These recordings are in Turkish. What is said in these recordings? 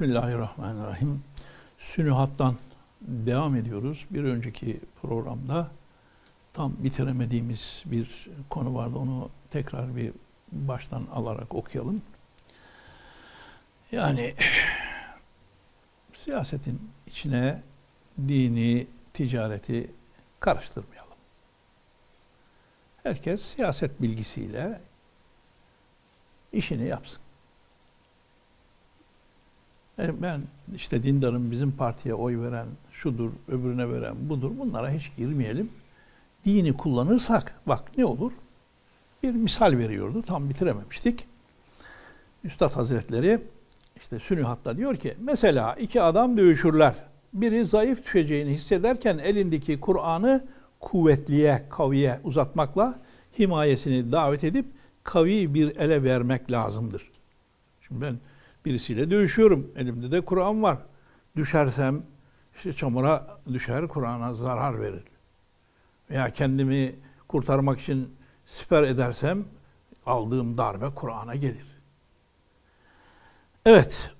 Bismillahirrahmanirrahim. Sünühattan devam ediyoruz. Bir önceki programda tam bitiremediğimiz bir konu vardı. Onu tekrar bir baştan alarak okuyalım. Yani siyasetin içine dini, ticareti karıştırmayalım. Herkes siyaset bilgisiyle işini yapsın. E, ben işte dindarım bizim partiye oy veren şudur, öbürüne veren budur. Bunlara hiç girmeyelim. Dini kullanırsak bak ne olur? Bir misal veriyordu. Tam bitirememiştik. Üstad Hazretleri işte Sünü hatta diyor ki mesela iki adam dövüşürler. Biri zayıf düşeceğini hissederken elindeki Kur'an'ı kuvvetliye, kaviye uzatmakla himayesini davet edip kavi bir ele vermek lazımdır. Şimdi ben birisiyle dövüşüyorum. Elimde de Kur'an var. Düşersem işte çamura düşer, Kur'an'a zarar verir. Veya kendimi kurtarmak için siper edersem aldığım darbe Kur'an'a gelir. Evet,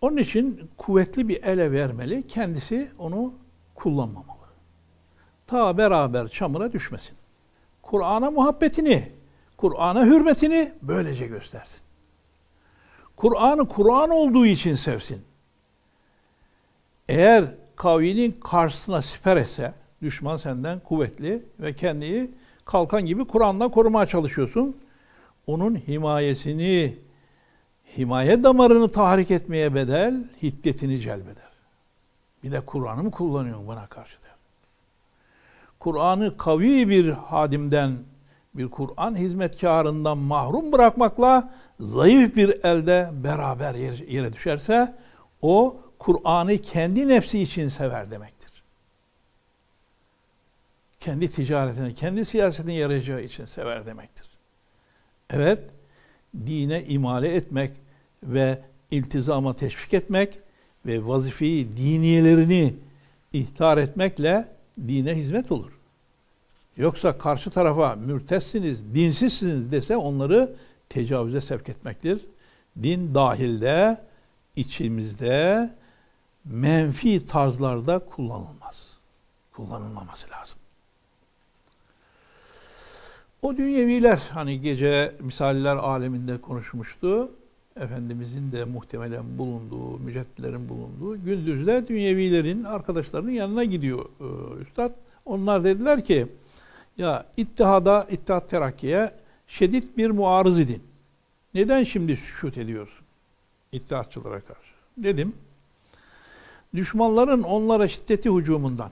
onun için kuvvetli bir ele vermeli, kendisi onu kullanmamalı. Ta beraber çamura düşmesin. Kur'an'a muhabbetini, Kur'an'a hürmetini böylece göstersin. Kur'an'ı Kur'an olduğu için sevsin. Eğer kavinin karşısına siper etse, düşman senden kuvvetli ve kendini kalkan gibi Kur'an'la korumaya çalışıyorsun. Onun himayesini, himaye damarını tahrik etmeye bedel, hiddetini celbeder. Bir de Kur'an'ı mı kullanıyorsun bana karşı der. Kur'an'ı kavi bir hadimden, bir Kur'an hizmetkarından mahrum bırakmakla zayıf bir elde beraber yere düşerse o Kur'an'ı kendi nefsi için sever demektir. Kendi ticaretine, kendi siyasetine yarayacağı için sever demektir. Evet, dine imale etmek ve iltizama teşvik etmek ve vazifeyi diniyelerini ihtar etmekle dine hizmet olur. Yoksa karşı tarafa mürtessiniz, dinsizsiniz dese onları tecavüze sevk etmektir. Din dahilde, içimizde menfi tarzlarda kullanılmaz. Kullanılmaması lazım. O dünyeviler hani gece misaller aleminde konuşmuştu. Efendimizin de muhtemelen bulunduğu, müceddilerin bulunduğu gündüzde dünyevilerin arkadaşlarının yanına gidiyor e, üstad. Onlar dediler ki ya ittihada, ittihat terakkiye şiddet bir muarız idin. Neden şimdi sükut ediyorsun? İttihatçılara karşı. Dedim, düşmanların onlara şiddeti hücumundan,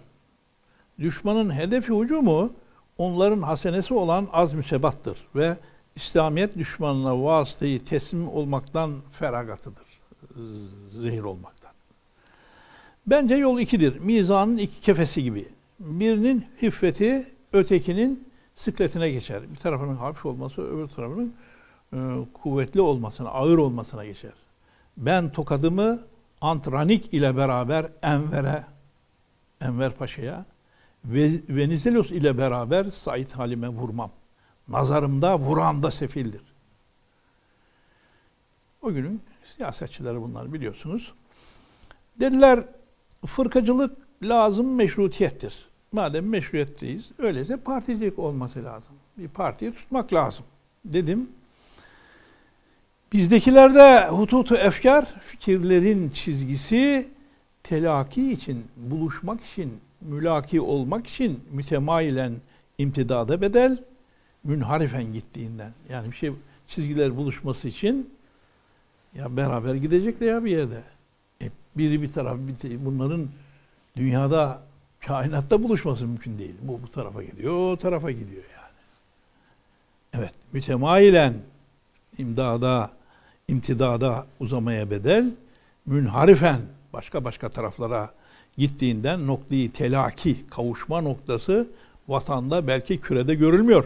düşmanın hedefi hücumu onların hasenesi olan az müsebattır ve İslamiyet düşmanına vasıtayı teslim olmaktan feragatıdır. Zehir olmaktan. Bence yol ikidir. Mizanın iki kefesi gibi. Birinin hiffeti, ötekinin sıkletine geçer. Bir tarafının hafif olması, öbür tarafının e, kuvvetli olmasına, ağır olmasına geçer. Ben tokadımı Antranik ile beraber Enver'e, Enver Paşa'ya ve Venizelos ile beraber Said Halim'e vurmam. Nazarımda vuran da sefildir. O günün siyasetçileri bunlar biliyorsunuz. Dediler fırkacılık lazım meşrutiyettir. Madem meşruiyetteyiz, öyleyse particilik olması lazım. Bir partiyi tutmak lazım. Dedim. Bizdekilerde hututu efkar, fikirlerin çizgisi telaki için, buluşmak için, mülaki olmak için mütemailen imtidada bedel, münharifen gittiğinden. Yani bir şey çizgiler buluşması için ya beraber gidecekler ya bir yerde. E, biri bir taraf, bir, bunların dünyada kainatta buluşması mümkün değil. Bu bu tarafa gidiyor, o tarafa gidiyor yani. Evet, mütemailen imdada, imtidada uzamaya bedel, münharifen başka başka taraflara gittiğinden noktayı telaki, kavuşma noktası vatanda belki kürede görülmüyor.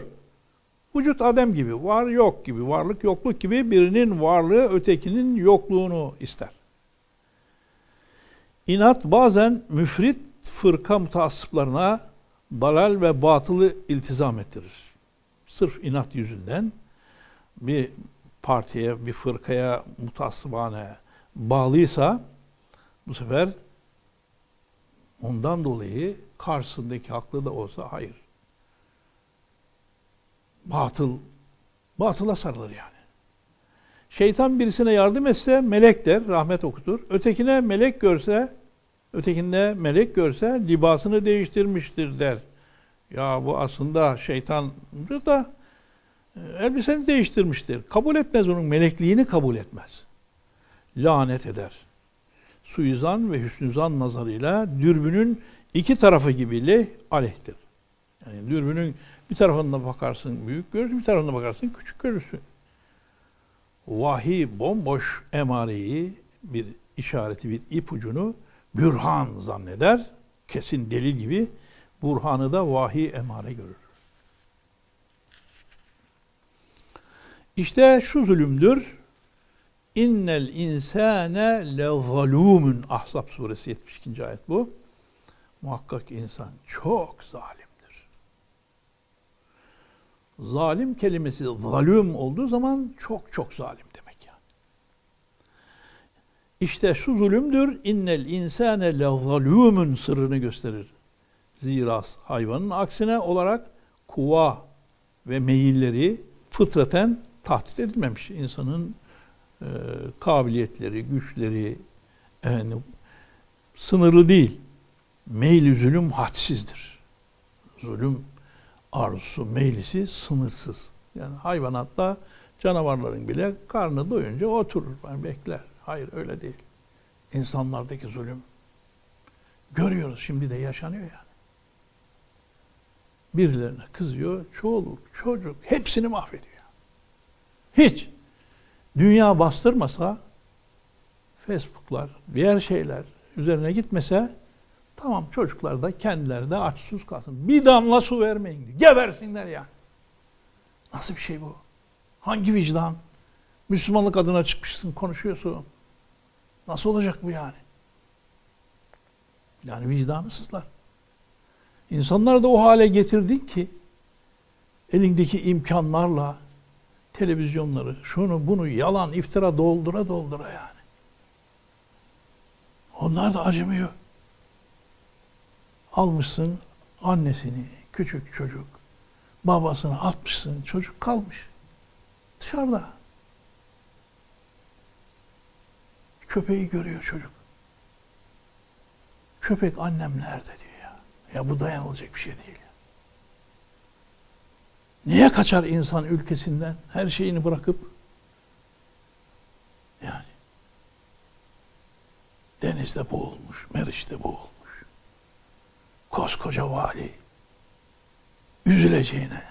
Vücut Adem gibi, var yok gibi, varlık yokluk gibi birinin varlığı ötekinin yokluğunu ister. İnat bazen müfrit fırka mutaassıplarına dalal ve batılı iltizam ettirir. Sırf inat yüzünden bir partiye, bir fırkaya mutaassıbane bağlıysa Bu sefer ondan dolayı karşısındaki haklı da olsa hayır. Batıl, batıla sarılır yani. Şeytan birisine yardım etse melek der, rahmet okutur. Ötekine melek görse, ötekinde melek görse libasını değiştirmiştir der. Ya bu aslında şeytandır da e, elbiseni değiştirmiştir. Kabul etmez onun melekliğini kabul etmez. Lanet eder. Suizan ve hüsnüzan nazarıyla dürbünün iki tarafı gibi leh aleyhtir. Yani dürbünün bir tarafına bakarsın büyük görürsün, bir tarafına bakarsın küçük görürsün. Vahiy bomboş emareyi, bir işareti, bir ipucunu bürhan zanneder. Kesin delil gibi. Burhanı da vahiy emare görür. İşte şu zulümdür. İnnel insane le zalumun. Ahzab suresi 72. ayet bu. Muhakkak insan çok zalimdir. Zalim kelimesi zalim olduğu zaman çok çok zalim. İşte şu zulümdür. İnnel insane le zalumun sırrını gösterir. Zira hayvanın aksine olarak kuva ve meyilleri fıtraten tahdit edilmemiş. İnsanın e, kabiliyetleri, güçleri yani sınırlı değil. Meyli zulüm hadsizdir. Zulüm arzusu, meylisi sınırsız. Yani hayvanatta canavarların bile karnı doyunca oturur, yani bekler. Hayır öyle değil. İnsanlardaki zulüm görüyoruz şimdi de yaşanıyor yani. Birilerine kızıyor, çoluk, çocuk hepsini mahvediyor. Hiç. Dünya bastırmasa Facebook'lar, diğer şeyler üzerine gitmese tamam çocuklar da kendileri de aç kalsın. Bir damla su vermeyin diyor. Gebersinler yani. Nasıl bir şey bu? Hangi vicdan? Müslümanlık adına çıkmışsın, konuşuyorsun. Nasıl olacak bu yani? Yani vicdanısızlar. İnsanları da o hale getirdin ki elindeki imkanlarla televizyonları, şunu bunu yalan, iftira doldura doldura yani. Onlar da acımıyor. Almışsın annesini, küçük çocuk, babasını atmışsın, çocuk kalmış. Dışarıda. Köpeği görüyor çocuk. Köpek annem nerede diyor ya. Ya bu dayanılacak bir şey değil. Niye kaçar insan ülkesinden her şeyini bırakıp? Yani denizde boğulmuş, Meriç'te boğulmuş. Koskoca vali üzüleceğine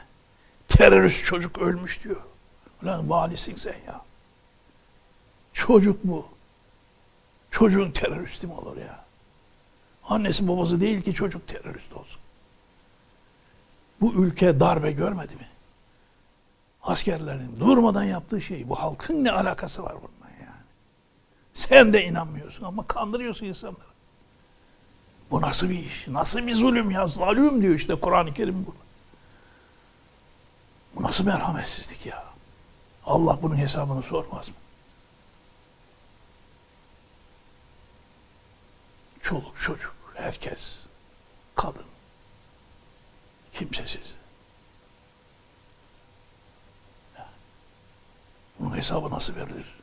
terörist çocuk ölmüş diyor. Ulan valisin sen ya. Çocuk bu. Çocuğun teröristi mi olur ya? Annesi babası değil ki çocuk terörist olsun. Bu ülke darbe görmedi mi? Askerlerin durmadan yaptığı şey. Bu halkın ne alakası var bununla yani? Sen de inanmıyorsun ama kandırıyorsun insanları. Bu nasıl bir iş? Nasıl bir zulüm ya? Zalim diyor işte Kur'an-ı Kerim bu. Bu nasıl merhametsizlik ya? Allah bunun hesabını sormaz mı? Çoluk çocuk, herkes, kadın, Kimsesiz. Bunun hesabı nasıl verilir?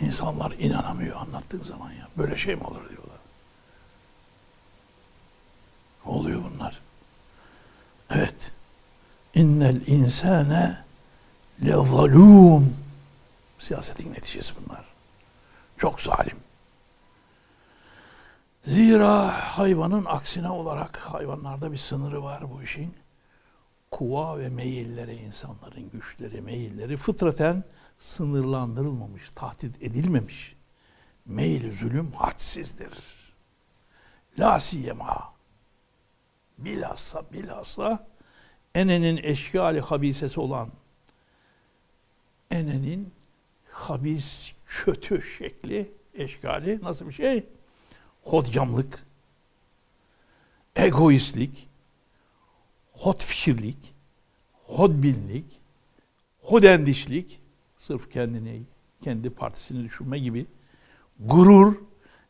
İnsanlar inanamıyor anlattığın zaman ya. Böyle şey mi olur diyorlar. Oluyor bunlar? Evet. İnnel insane le zalum. Siyasetin neticesi bunlar. Çok zalim. Zira hayvanın aksine olarak hayvanlarda bir sınırı var bu işin. Kuva ve meyilleri, insanların güçleri, meyilleri fıtraten sınırlandırılmamış, tahdit edilmemiş. Meyil zulüm hadsizdir. La siyema. Bilhassa, bilhassa enenin eşkali habisesi olan enenin habis, kötü şekli, eşkali nasıl bir şey? hodgamlık, egoistlik, hotfikirlik, hodbinlik, hodendişlik, sırf kendini kendi partisini düşünme gibi gurur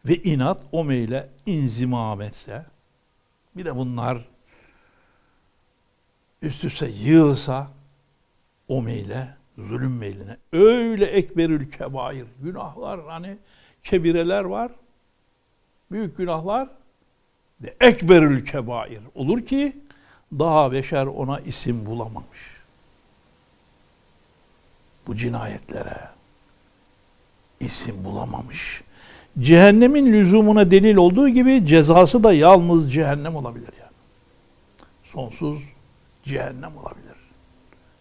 ve inat o meyle inzimam etse bir de bunlar üst üste yığılsa o meyle zulüm meyline öyle ekberül kebair günahlar hani kebireler var büyük günahlar de ekberül kebair olur ki daha beşer ona isim bulamamış. Bu cinayetlere isim bulamamış. Cehennemin lüzumuna delil olduğu gibi cezası da yalnız cehennem olabilir yani. Sonsuz cehennem olabilir.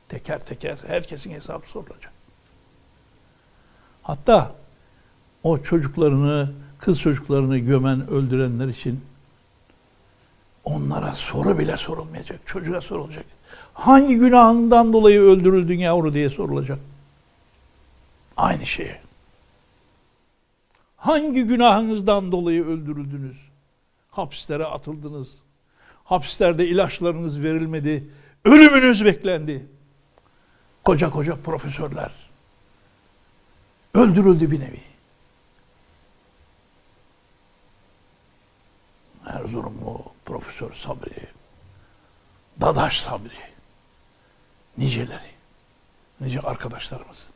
Teker teker herkesin hesabı sorulacak. Hatta o çocuklarını, kız çocuklarını gömen, öldürenler için onlara soru bile sorulmayacak. Çocuğa sorulacak. Hangi günahından dolayı öldürüldün yavru diye sorulacak. Aynı şey. Hangi günahınızdan dolayı öldürüldünüz? Hapislere atıldınız. Hapislerde ilaçlarınız verilmedi. Ölümünüz beklendi. Koca koca profesörler. Öldürüldü bir nevi. Erzurumlu Profesör Sabri, Dadaş Sabri, niceleri, nice arkadaşlarımız,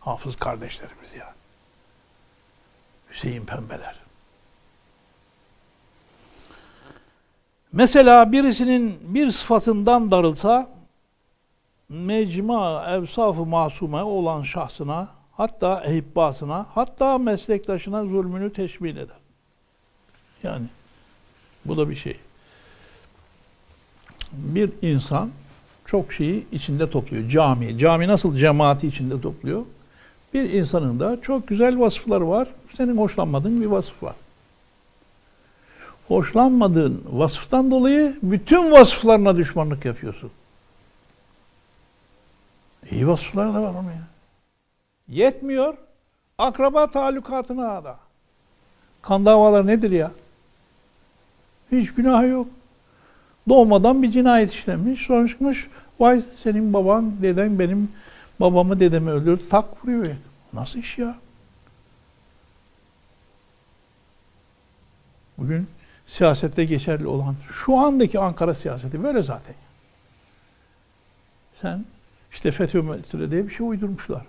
hafız kardeşlerimiz ya. Hüseyin Pembeler. Mesela birisinin bir sıfatından darılsa mecma evsafı masume olan şahsına hatta ehibbasına hatta meslektaşına zulmünü teşmin eder. Yani bu da bir şey. Bir insan çok şeyi içinde topluyor. Cami. Cami nasıl cemaati içinde topluyor? Bir insanın da çok güzel vasıfları var. Senin hoşlanmadığın bir vasıf var. Hoşlanmadığın vasıftan dolayı bütün vasıflarına düşmanlık yapıyorsun. İyi vasıflar da var onun ya. Yetmiyor. Akraba talukatına da. Kan davaları nedir ya? Hiç günahı yok. Doğmadan bir cinayet işlemiş. Sonra çıkmış. Vay senin baban, deden benim babamı dedemi öldürdü. Tak vuruyor ya. Nasıl iş ya? Bugün siyasette geçerli olan şu andaki Ankara siyaseti böyle zaten. Sen işte FETÖ diye bir şey uydurmuşlar.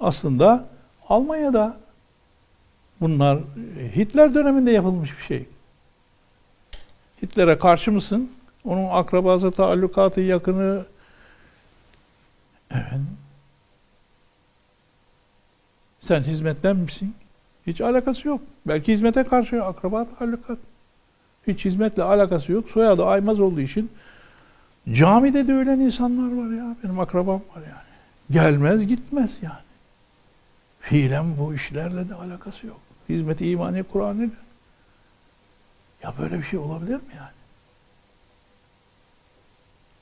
Aslında Almanya'da bunlar Hitler döneminde yapılmış bir şey. Hitler'e karşı mısın? Onun akrabası, taallukatı, yakını efendim sen hizmetten misin? Hiç alakası yok. Belki hizmete karşı akraba taallukat. Hiç hizmetle alakası yok. Soyadı Aymaz olduğu için camide de ölen insanlar var ya. Benim akrabam var yani. Gelmez gitmez yani. Fiilen bu işlerle de alakası yok. Hizmeti imani Kur'an'ı ya böyle bir şey olabilir mi yani?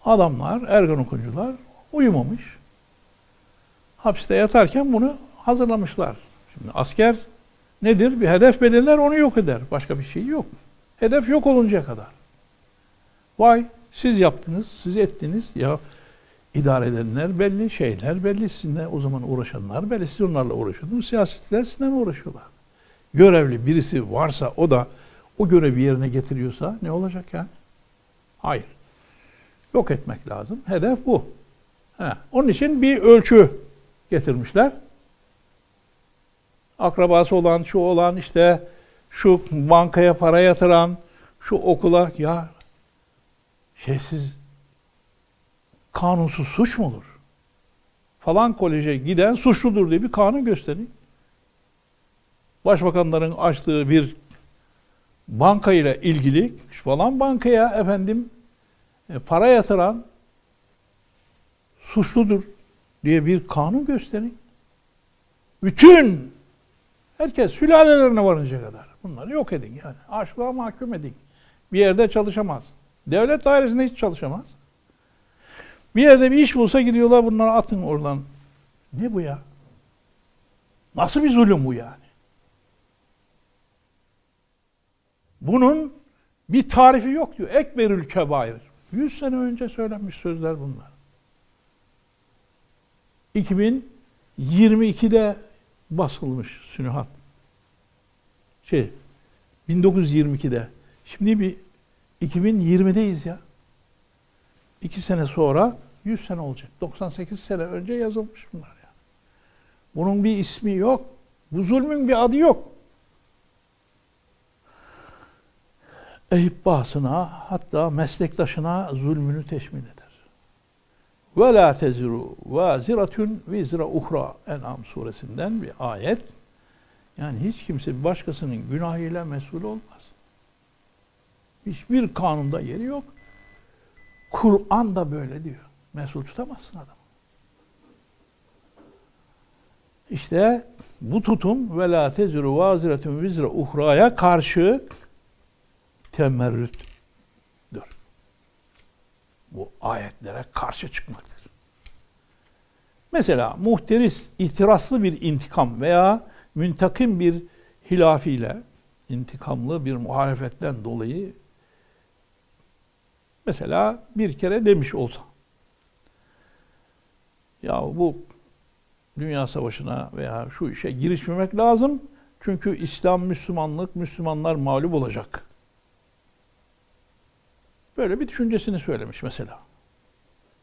Adamlar, ergen okuyucular uyumamış. Hapiste yatarken bunu hazırlamışlar. Şimdi asker nedir? Bir hedef belirler, onu yok eder. Başka bir şey yok. Hedef yok oluncaya kadar. Vay siz yaptınız, siz ettiniz. Ya idare edenler belli, şeyler belli. Sizinle o zaman uğraşanlar belli. Siz onlarla uğraşıyordunuz. Siyasetçiler sizinle uğraşıyorlar? Görevli birisi varsa o da o görevi yerine getiriyorsa ne olacak yani? Hayır. Yok etmek lazım. Hedef bu. He. Onun için bir ölçü getirmişler. Akrabası olan, şu olan işte şu bankaya para yatıran, şu okula ya şeysiz kanunsuz suç mu olur? Falan koleje giden suçludur diye bir kanun gösterin. Başbakanların açtığı bir banka ile ilgili falan bankaya efendim e, para yatıran suçludur diye bir kanun gösterin. Bütün herkes sülalelerine varınca kadar bunları yok edin yani. Aşklığa mahkum edin. Bir yerde çalışamaz. Devlet dairesinde hiç çalışamaz. Bir yerde bir iş bulsa gidiyorlar bunları atın oradan. Ne bu ya? Nasıl bir zulüm bu yani? Bunun bir tarifi yok diyor. Ekberül kebair. Yüz sene önce söylenmiş sözler bunlar. 22'de basılmış Sünuhat. Şey 1922'de. Şimdi bir 2020'deyiz ya. İki sene sonra 100 sene olacak. 98 sene önce yazılmış bunlar ya. Bunun bir ismi yok. Bu zulmün bir adı yok. Ehibbasına hatta meslektaşına zulmünü teşmil eder. Ve la teziru vaziratun vizra uhra En'am suresinden bir ayet. Yani hiç kimse başkasının günahıyla mesul olmaz. Hiçbir kanunda yeri yok. Kur'an da böyle diyor. Mesul tutamazsın adamı. İşte bu tutum ve la teziru vaziretun vizra uhraya karşı temerrüttür. Bu ayetlere karşı çıkmaktır. Mesela muhteris, ihtiraslı bir intikam veya müntakim bir hilafiyle intikamlı bir muhalefetten dolayı mesela bir kere demiş olsa ya bu dünya savaşına veya şu işe girişmemek lazım. Çünkü İslam, Müslümanlık, Müslümanlar mağlup olacak. Böyle bir düşüncesini söylemiş mesela.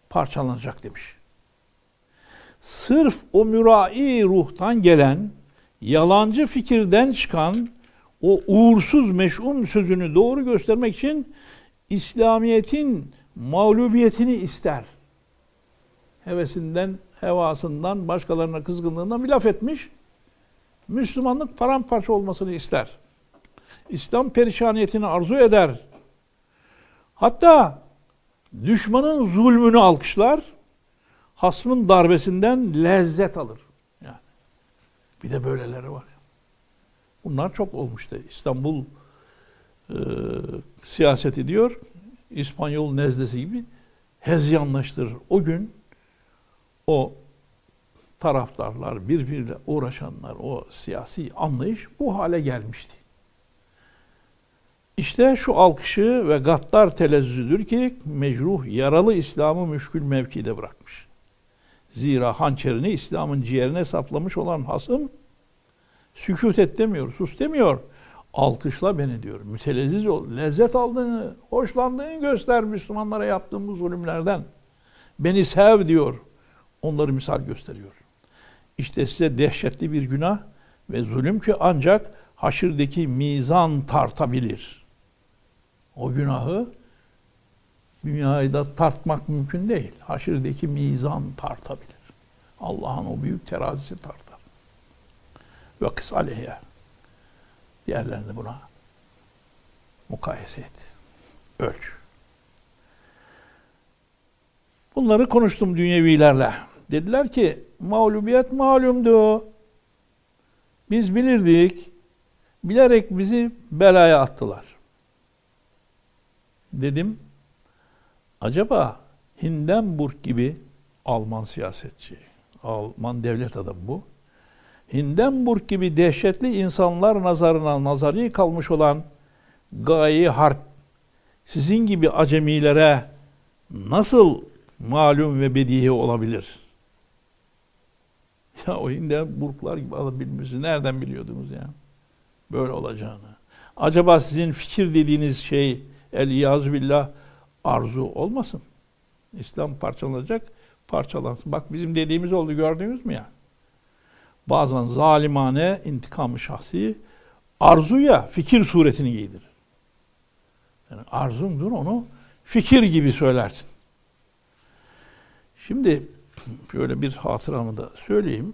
Parçalanacak demiş. Sırf o mürai ruhtan gelen, yalancı fikirden çıkan o uğursuz meş'um sözünü doğru göstermek için İslamiyet'in mağlubiyetini ister. Hevesinden, hevasından, başkalarına kızgınlığından bir laf etmiş. Müslümanlık paramparça olmasını ister. İslam perişaniyetini arzu eder. Hatta düşmanın zulmünü alkışlar, hasmın darbesinden lezzet alır. Yani bir de böyleleri var. Bunlar çok olmuştu. İstanbul e, siyaseti diyor, İspanyol nezdesi gibi hezyanlaştırır. O gün o taraftarlar, birbiriyle uğraşanlar, o siyasi anlayış bu hale gelmişti. İşte şu alkışı ve gaddar telezzüdür ki mecruh, yaralı İslam'ı müşkül mevkide bırakmış. Zira hançerini İslam'ın ciğerine saplamış olan hasım sükut et demiyor, sus demiyor. Alkışla beni diyor. Mütelezziz ol. Lezzet aldığını, hoşlandığını göster Müslümanlara yaptığım bu zulümlerden. Beni sev diyor. Onları misal gösteriyor. İşte size dehşetli bir günah ve zulüm ki ancak haşirdeki mizan tartabilir.'' o günahı dünyada tartmak mümkün değil. Haşirdeki mizan tartabilir. Allah'ın o büyük terazisi tartar. Ve kıs aleyhe. Diğerlerini buna mukayese et. Ölç. Bunları konuştum dünyevilerle. Dediler ki mağlubiyet malumdu. Biz bilirdik. Bilerek bizi belaya attılar dedim acaba Hindenburg gibi Alman siyasetçi, Alman devlet adamı bu. Hindenburg gibi dehşetli insanlar nazarına nazari kalmış olan gayi harp sizin gibi acemilere nasıl malum ve bedihi olabilir? Ya o Hindenburglar gibi alabilmemizi nereden biliyordunuz ya? Böyle olacağını. Acaba sizin fikir dediğiniz şey el billah arzu olmasın. İslam parçalanacak, parçalansın. Bak bizim dediğimiz oldu gördünüz mü ya? Bazen zalimane intikamı şahsi arzuya fikir suretini giydirir. Yani arzundur onu fikir gibi söylersin. Şimdi şöyle bir hatıramı da söyleyeyim.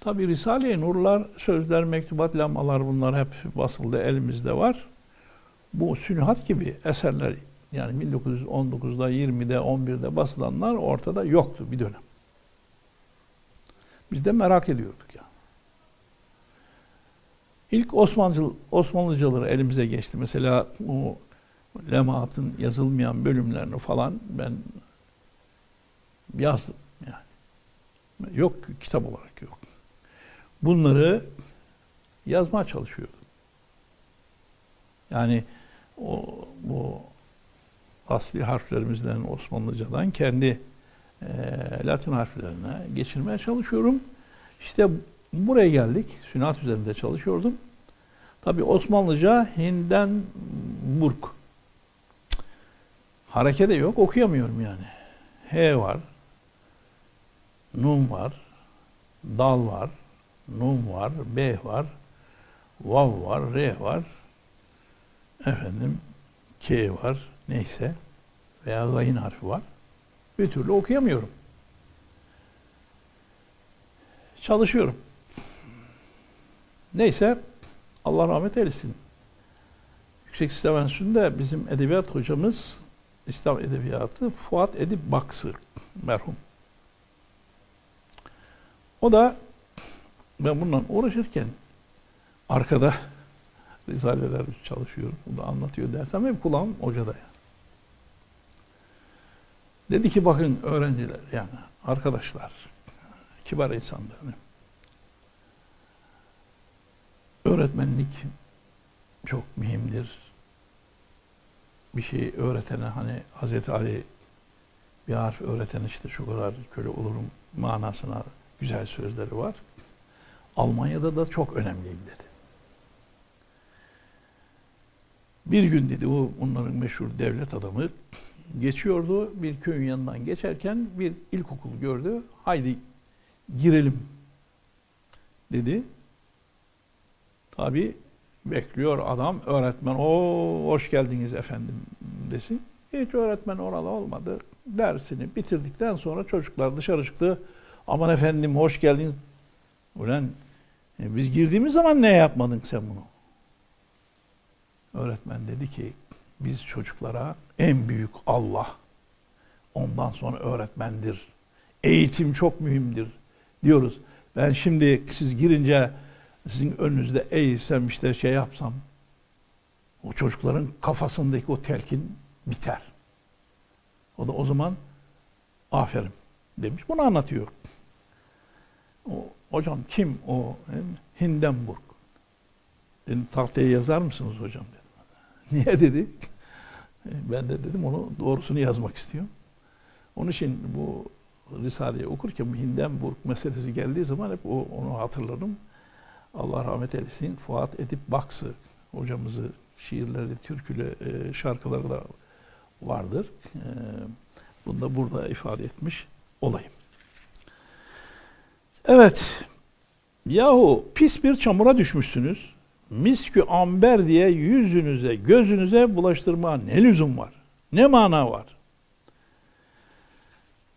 Tabi Risale-i Nurlar, sözler, mektubat, lamalar bunlar hep basıldı elimizde var bu sünhat gibi eserler yani 1919'da, 20'de, 11'de basılanlar ortada yoktu bir dönem. Biz de merak ediyorduk ya. İlk Osmanlıcı, Osmanlıcaları elimize geçti. Mesela o lemaatın yazılmayan bölümlerini falan ben yazdım yani. Yok kitap olarak yok. Bunları yazmaya çalışıyordum. Yani o bu asli harflerimizden Osmanlıcadan kendi e, Latin harflerine geçirmeye çalışıyorum. İşte buraya geldik. Sünat üzerinde çalışıyordum. Tabi Osmanlıca Hindenburg. Hareke de yok, okuyamıyorum yani. H var, Nun var, Dal var, Nun var, B var, Vav var, R var, efendim K var, neyse veya gayin harfi var. Bir türlü okuyamıyorum. Çalışıyorum. Neyse Allah rahmet eylesin. Yüksek İslam Enstitüsü'nde bizim edebiyat hocamız İslam Edebiyatı Fuat Edip Baksı merhum. O da ben bundan uğraşırken arkada Risaleler çalışıyorum. Bu da anlatıyor dersem hep kulağım hocada ya. Dedi ki bakın öğrenciler yani arkadaşlar kibar insanlar. Öğretmenlik çok mühimdir. Bir şey öğretene hani Hazreti Ali bir harf öğreten işte şu kadar köle olurum manasına güzel sözleri var. Almanya'da da çok önemliydi dedi. Bir gün dedi o onların meşhur devlet adamı geçiyordu. Bir köyün yanından geçerken bir ilkokul gördü. Haydi girelim dedi. Tabi bekliyor adam öğretmen o hoş geldiniz efendim desin. Hiç öğretmen oralı olmadı. Dersini bitirdikten sonra çocuklar dışarı çıktı. Aman efendim hoş geldin. Ulan e, biz girdiğimiz zaman ne yapmadın sen bunu? Öğretmen dedi ki biz çocuklara en büyük Allah, ondan sonra öğretmendir. Eğitim çok mühimdir diyoruz. Ben şimdi siz girince sizin önünüzde eğilsem işte şey yapsam o çocukların kafasındaki o telkin biter. O da o zaman aferin demiş. Bunu anlatıyor. O, hocam kim o? Hindenburg. Dedim tahtaya yazar mısınız hocam dedim. Niye dedi? Ben de dedim onu doğrusunu yazmak istiyorum. Onun için bu Risale'yi okurken Hindenburg meselesi geldiği zaman hep o, onu hatırlarım. Allah rahmet eylesin. Fuat Edip Baksı hocamızı şiirleri, türkülü e, şarkıları da vardır. E, bunu da burada ifade etmiş olayım. Evet. Yahu pis bir çamura düşmüşsünüz. Miskü amber diye yüzünüze, gözünüze bulaştırma ne lüzum var? Ne mana var?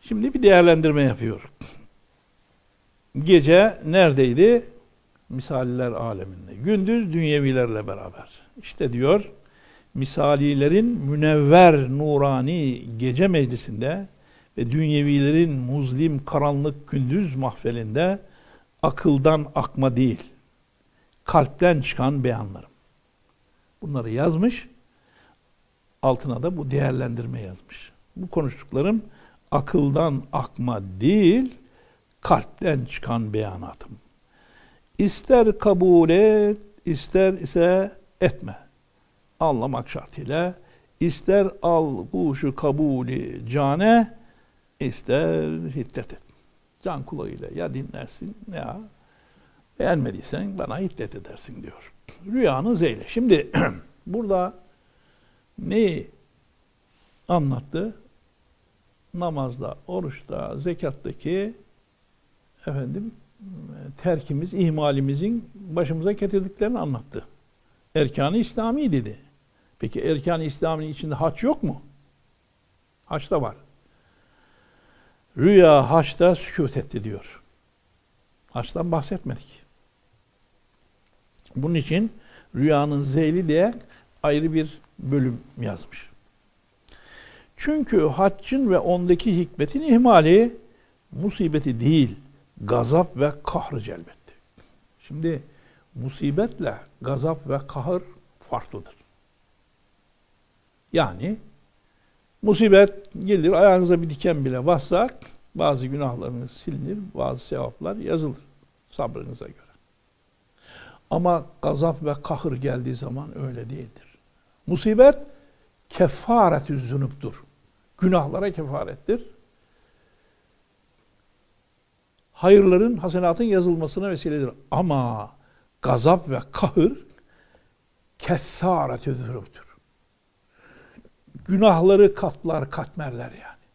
Şimdi bir değerlendirme yapıyor. Gece neredeydi? Misaliler aleminde. Gündüz dünyevilerle beraber. İşte diyor, misalilerin münevver, nurani gece meclisinde ve dünyevilerin muzlim, karanlık gündüz mahfelinde akıldan akma değil, kalpten çıkan beyanlarım. Bunları yazmış, altına da bu değerlendirme yazmış. Bu konuştuklarım akıldan akma değil, kalpten çıkan beyanatım. İster kabul et, ister ise etme. Anlamak şartıyla ister al kuşu kabulü cane, ister hiddet et. Can kulağıyla ya dinlersin ya beğenmediysen bana hiddet edersin diyor. Rüyanı zeyle. Şimdi burada neyi anlattı? namazda, oruçta, zekattaki efendim terkimiz, ihmalimizin başımıza getirdiklerini anlattı. Erkan-ı İslami dedi. Peki erkan-ı İslami'nin içinde haç yok mu? Haç da var. Rüya haçta sükut etti diyor. Haçtan bahsetmedik. Bunun için rüyanın zeyli diye ayrı bir bölüm yazmış. Çünkü haccın ve ondaki hikmetin ihmali musibeti değil, gazap ve kahrı celbetti. Şimdi musibetle gazap ve kahır farklıdır. Yani musibet gelir ayağınıza bir diken bile bassa bazı günahlarınız silinir, bazı sevaplar yazılır sabrınıza göre. Ama gazap ve kahır geldiği zaman öyle değildir. Musibet kefaretü zünuptur. Günahlara kefarettir. hayırların, hasenatın yazılmasına vesiledir. Ama gazap ve kahır kessâretü zürüptür. Günahları katlar, katmerler yani.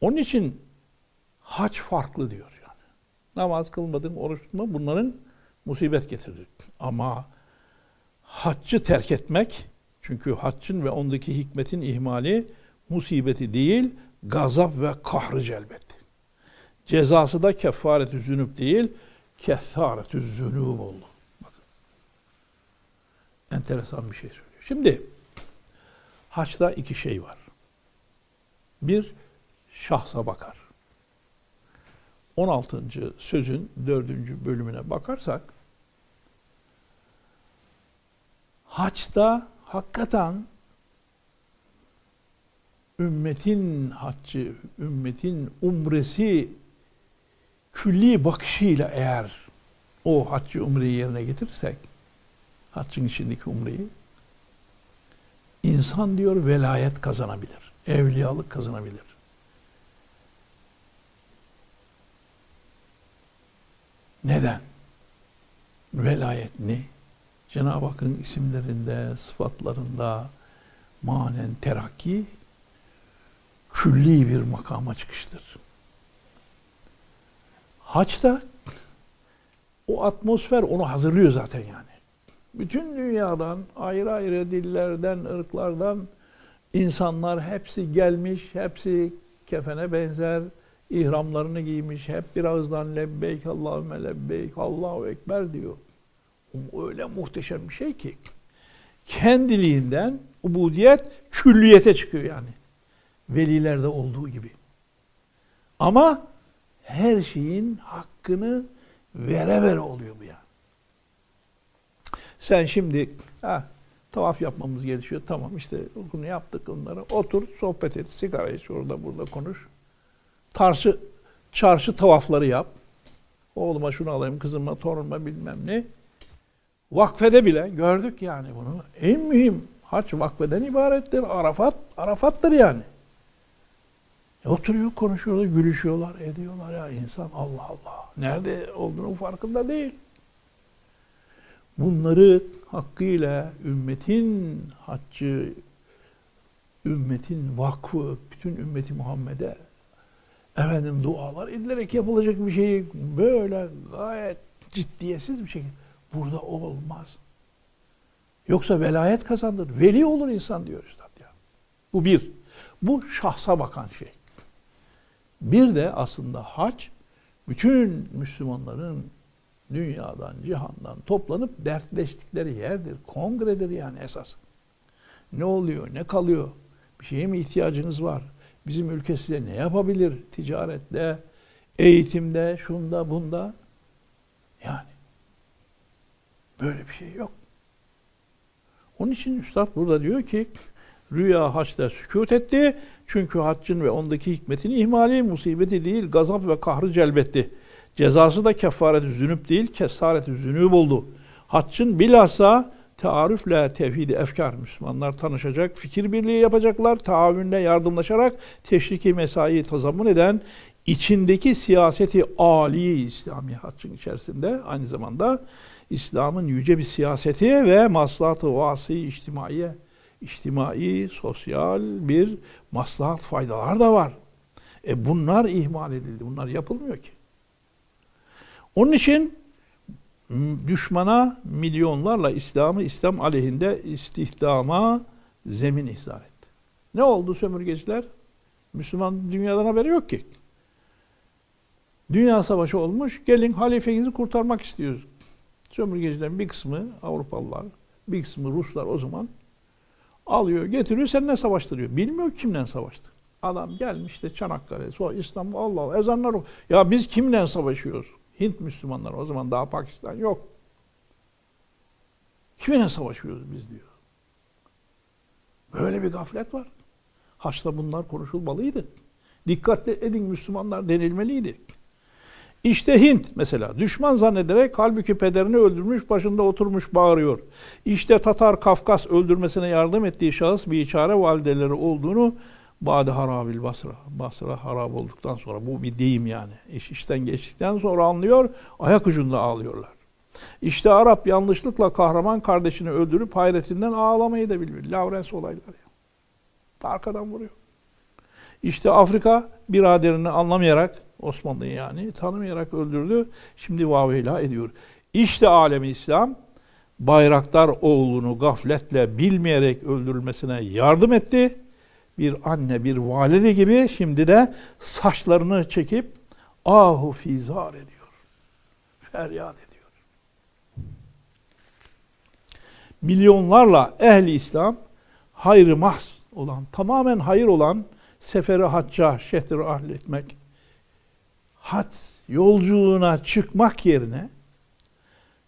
Onun için hac farklı diyor yani. Namaz kılmadın, oruç tutma bunların musibet getirir. Ama haccı terk etmek, çünkü haccın ve ondaki hikmetin ihmali musibeti değil, gazap ve kahrı celbetti. Cezası da kefaret-ü zünüp değil, kefaret-ü zünub oldu. Bakın. Enteresan bir şey söylüyor. Şimdi haçta iki şey var. Bir, şahsa bakar. 16. sözün 4. bölümüne bakarsak haçta hakikaten ümmetin haccı, ümmetin umresi külli bakışıyla eğer o haccı umreyi yerine getirirsek haccın içindeki umreyi insan diyor velayet kazanabilir. Evliyalık kazanabilir. Neden? Velayet ne? Cenab-ı Hakk'ın isimlerinde, sıfatlarında manen terakki külli bir makama çıkıştır. Haçta o atmosfer onu hazırlıyor zaten yani. Bütün dünyadan ayrı ayrı dillerden, ırklardan insanlar hepsi gelmiş, hepsi kefene benzer, ihramlarını giymiş, hep bir ağızdan lebbeyk Allahümme lebbeyk, Allahu Ekber diyor. Öyle muhteşem bir şey ki kendiliğinden ubudiyet külliyete çıkıyor yani. Velilerde olduğu gibi. Ama her şeyin hakkını vere vere oluyor bu yani. Sen şimdi ha, tavaf yapmamız gerekiyor. Tamam işte bunu yaptık onları. Otur sohbet et. Sigara iç orada burada konuş. Tarşı, çarşı tavafları yap. Oğluma şunu alayım, kızıma, torunuma bilmem ne. Vakfede bile gördük yani bunu. En mühim haç vakfeden ibarettir. Arafat, Arafat'tır yani. E oturuyor, konuşuyorlar, gülüşüyorlar, ediyorlar ya insan Allah Allah. Nerede olduğunu farkında değil. Bunları hakkıyla ümmetin haccı, ümmetin vakfı, bütün ümmeti Muhammed'e efendim dualar edilerek yapılacak bir şey böyle gayet ciddiyetsiz bir şekilde burada olmaz. Yoksa velayet kazandır. Veli olur insan diyor Üstad ya. Bu bir. Bu şahsa bakan şey. Bir de aslında hac bütün Müslümanların dünyadan, cihandan toplanıp dertleştikleri yerdir. Kongredir yani esas. Ne oluyor, ne kalıyor? Bir şeye mi ihtiyacınız var? Bizim ülke size ne yapabilir? Ticarette, eğitimde, şunda, bunda. Yani böyle bir şey yok. Onun için Üstad burada diyor ki rüya haçta sükut etti. Çünkü haccın ve ondaki hikmetin ihmali musibeti değil gazap ve kahrı celbetti. Cezası da kefaret zünüp değil kesaret zünüp oldu. Haccın bilhassa taarrufle tevhidi efkar Müslümanlar tanışacak, fikir birliği yapacaklar, taavünle yardımlaşarak teşriki mesai tazammun eden içindeki siyaseti Ali İslami haccın içerisinde aynı zamanda İslam'ın yüce bir siyaseti ve maslahatı vasi içtimaiye, içtimai, sosyal bir maslahat faydalar da var. E bunlar ihmal edildi. Bunlar yapılmıyor ki. Onun için düşmana milyonlarla İslam'ı İslam aleyhinde istihdama zemin ihzar etti. Ne oldu sömürgeciler? Müslüman dünyadan haberi yok ki. Dünya savaşı olmuş. Gelin halifenizi kurtarmak istiyoruz. Sömürgecilerin bir kısmı Avrupalılar, bir kısmı Ruslar o zaman alıyor, getiriyor, seninle savaştırıyor. Bilmiyor kimle savaştı. Adam gelmiş de Çanakkale, sonra İstanbul, Allah Allah, ezanlar Ya biz kimle savaşıyoruz? Hint Müslümanlar o zaman daha Pakistan yok. Kiminle savaşıyoruz biz diyor. Böyle bir gaflet var. Haçta bunlar konuşulmalıydı. Dikkatli edin Müslümanlar denilmeliydi. İşte Hint mesela düşman zannederek halbuki pederini öldürmüş başında oturmuş bağırıyor. İşte Tatar Kafkas öldürmesine yardım ettiği şahıs bir içare valideleri olduğunu Bade harabil Basra. Basra harap olduktan sonra bu bir deyim yani. İş işten geçtikten sonra anlıyor, ayak ucunda ağlıyorlar. İşte Arap yanlışlıkla kahraman kardeşini öldürüp hayretinden ağlamayı da bilmiyor. Lavrens olayları. Arkadan vuruyor. İşte Afrika biraderini anlamayarak, Osmanlı'yı yani tanımayarak öldürdü. Şimdi vaveyla ediyor. İşte alemi İslam Bayraktar oğlunu gafletle bilmeyerek öldürülmesine yardım etti. Bir anne, bir valide gibi şimdi de saçlarını çekip ahu fizar ediyor. Feryat ediyor. Milyonlarla ehli İslam hayrı mahz olan, tamamen hayır olan seferi hacca şehri ahletmek, hac yolculuğuna çıkmak yerine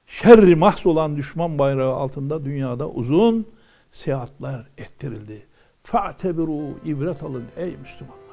şerri mahz olan düşman bayrağı altında dünyada uzun seyahatler ettirildi. Fa'tebiru ibret alın ey Müslüman.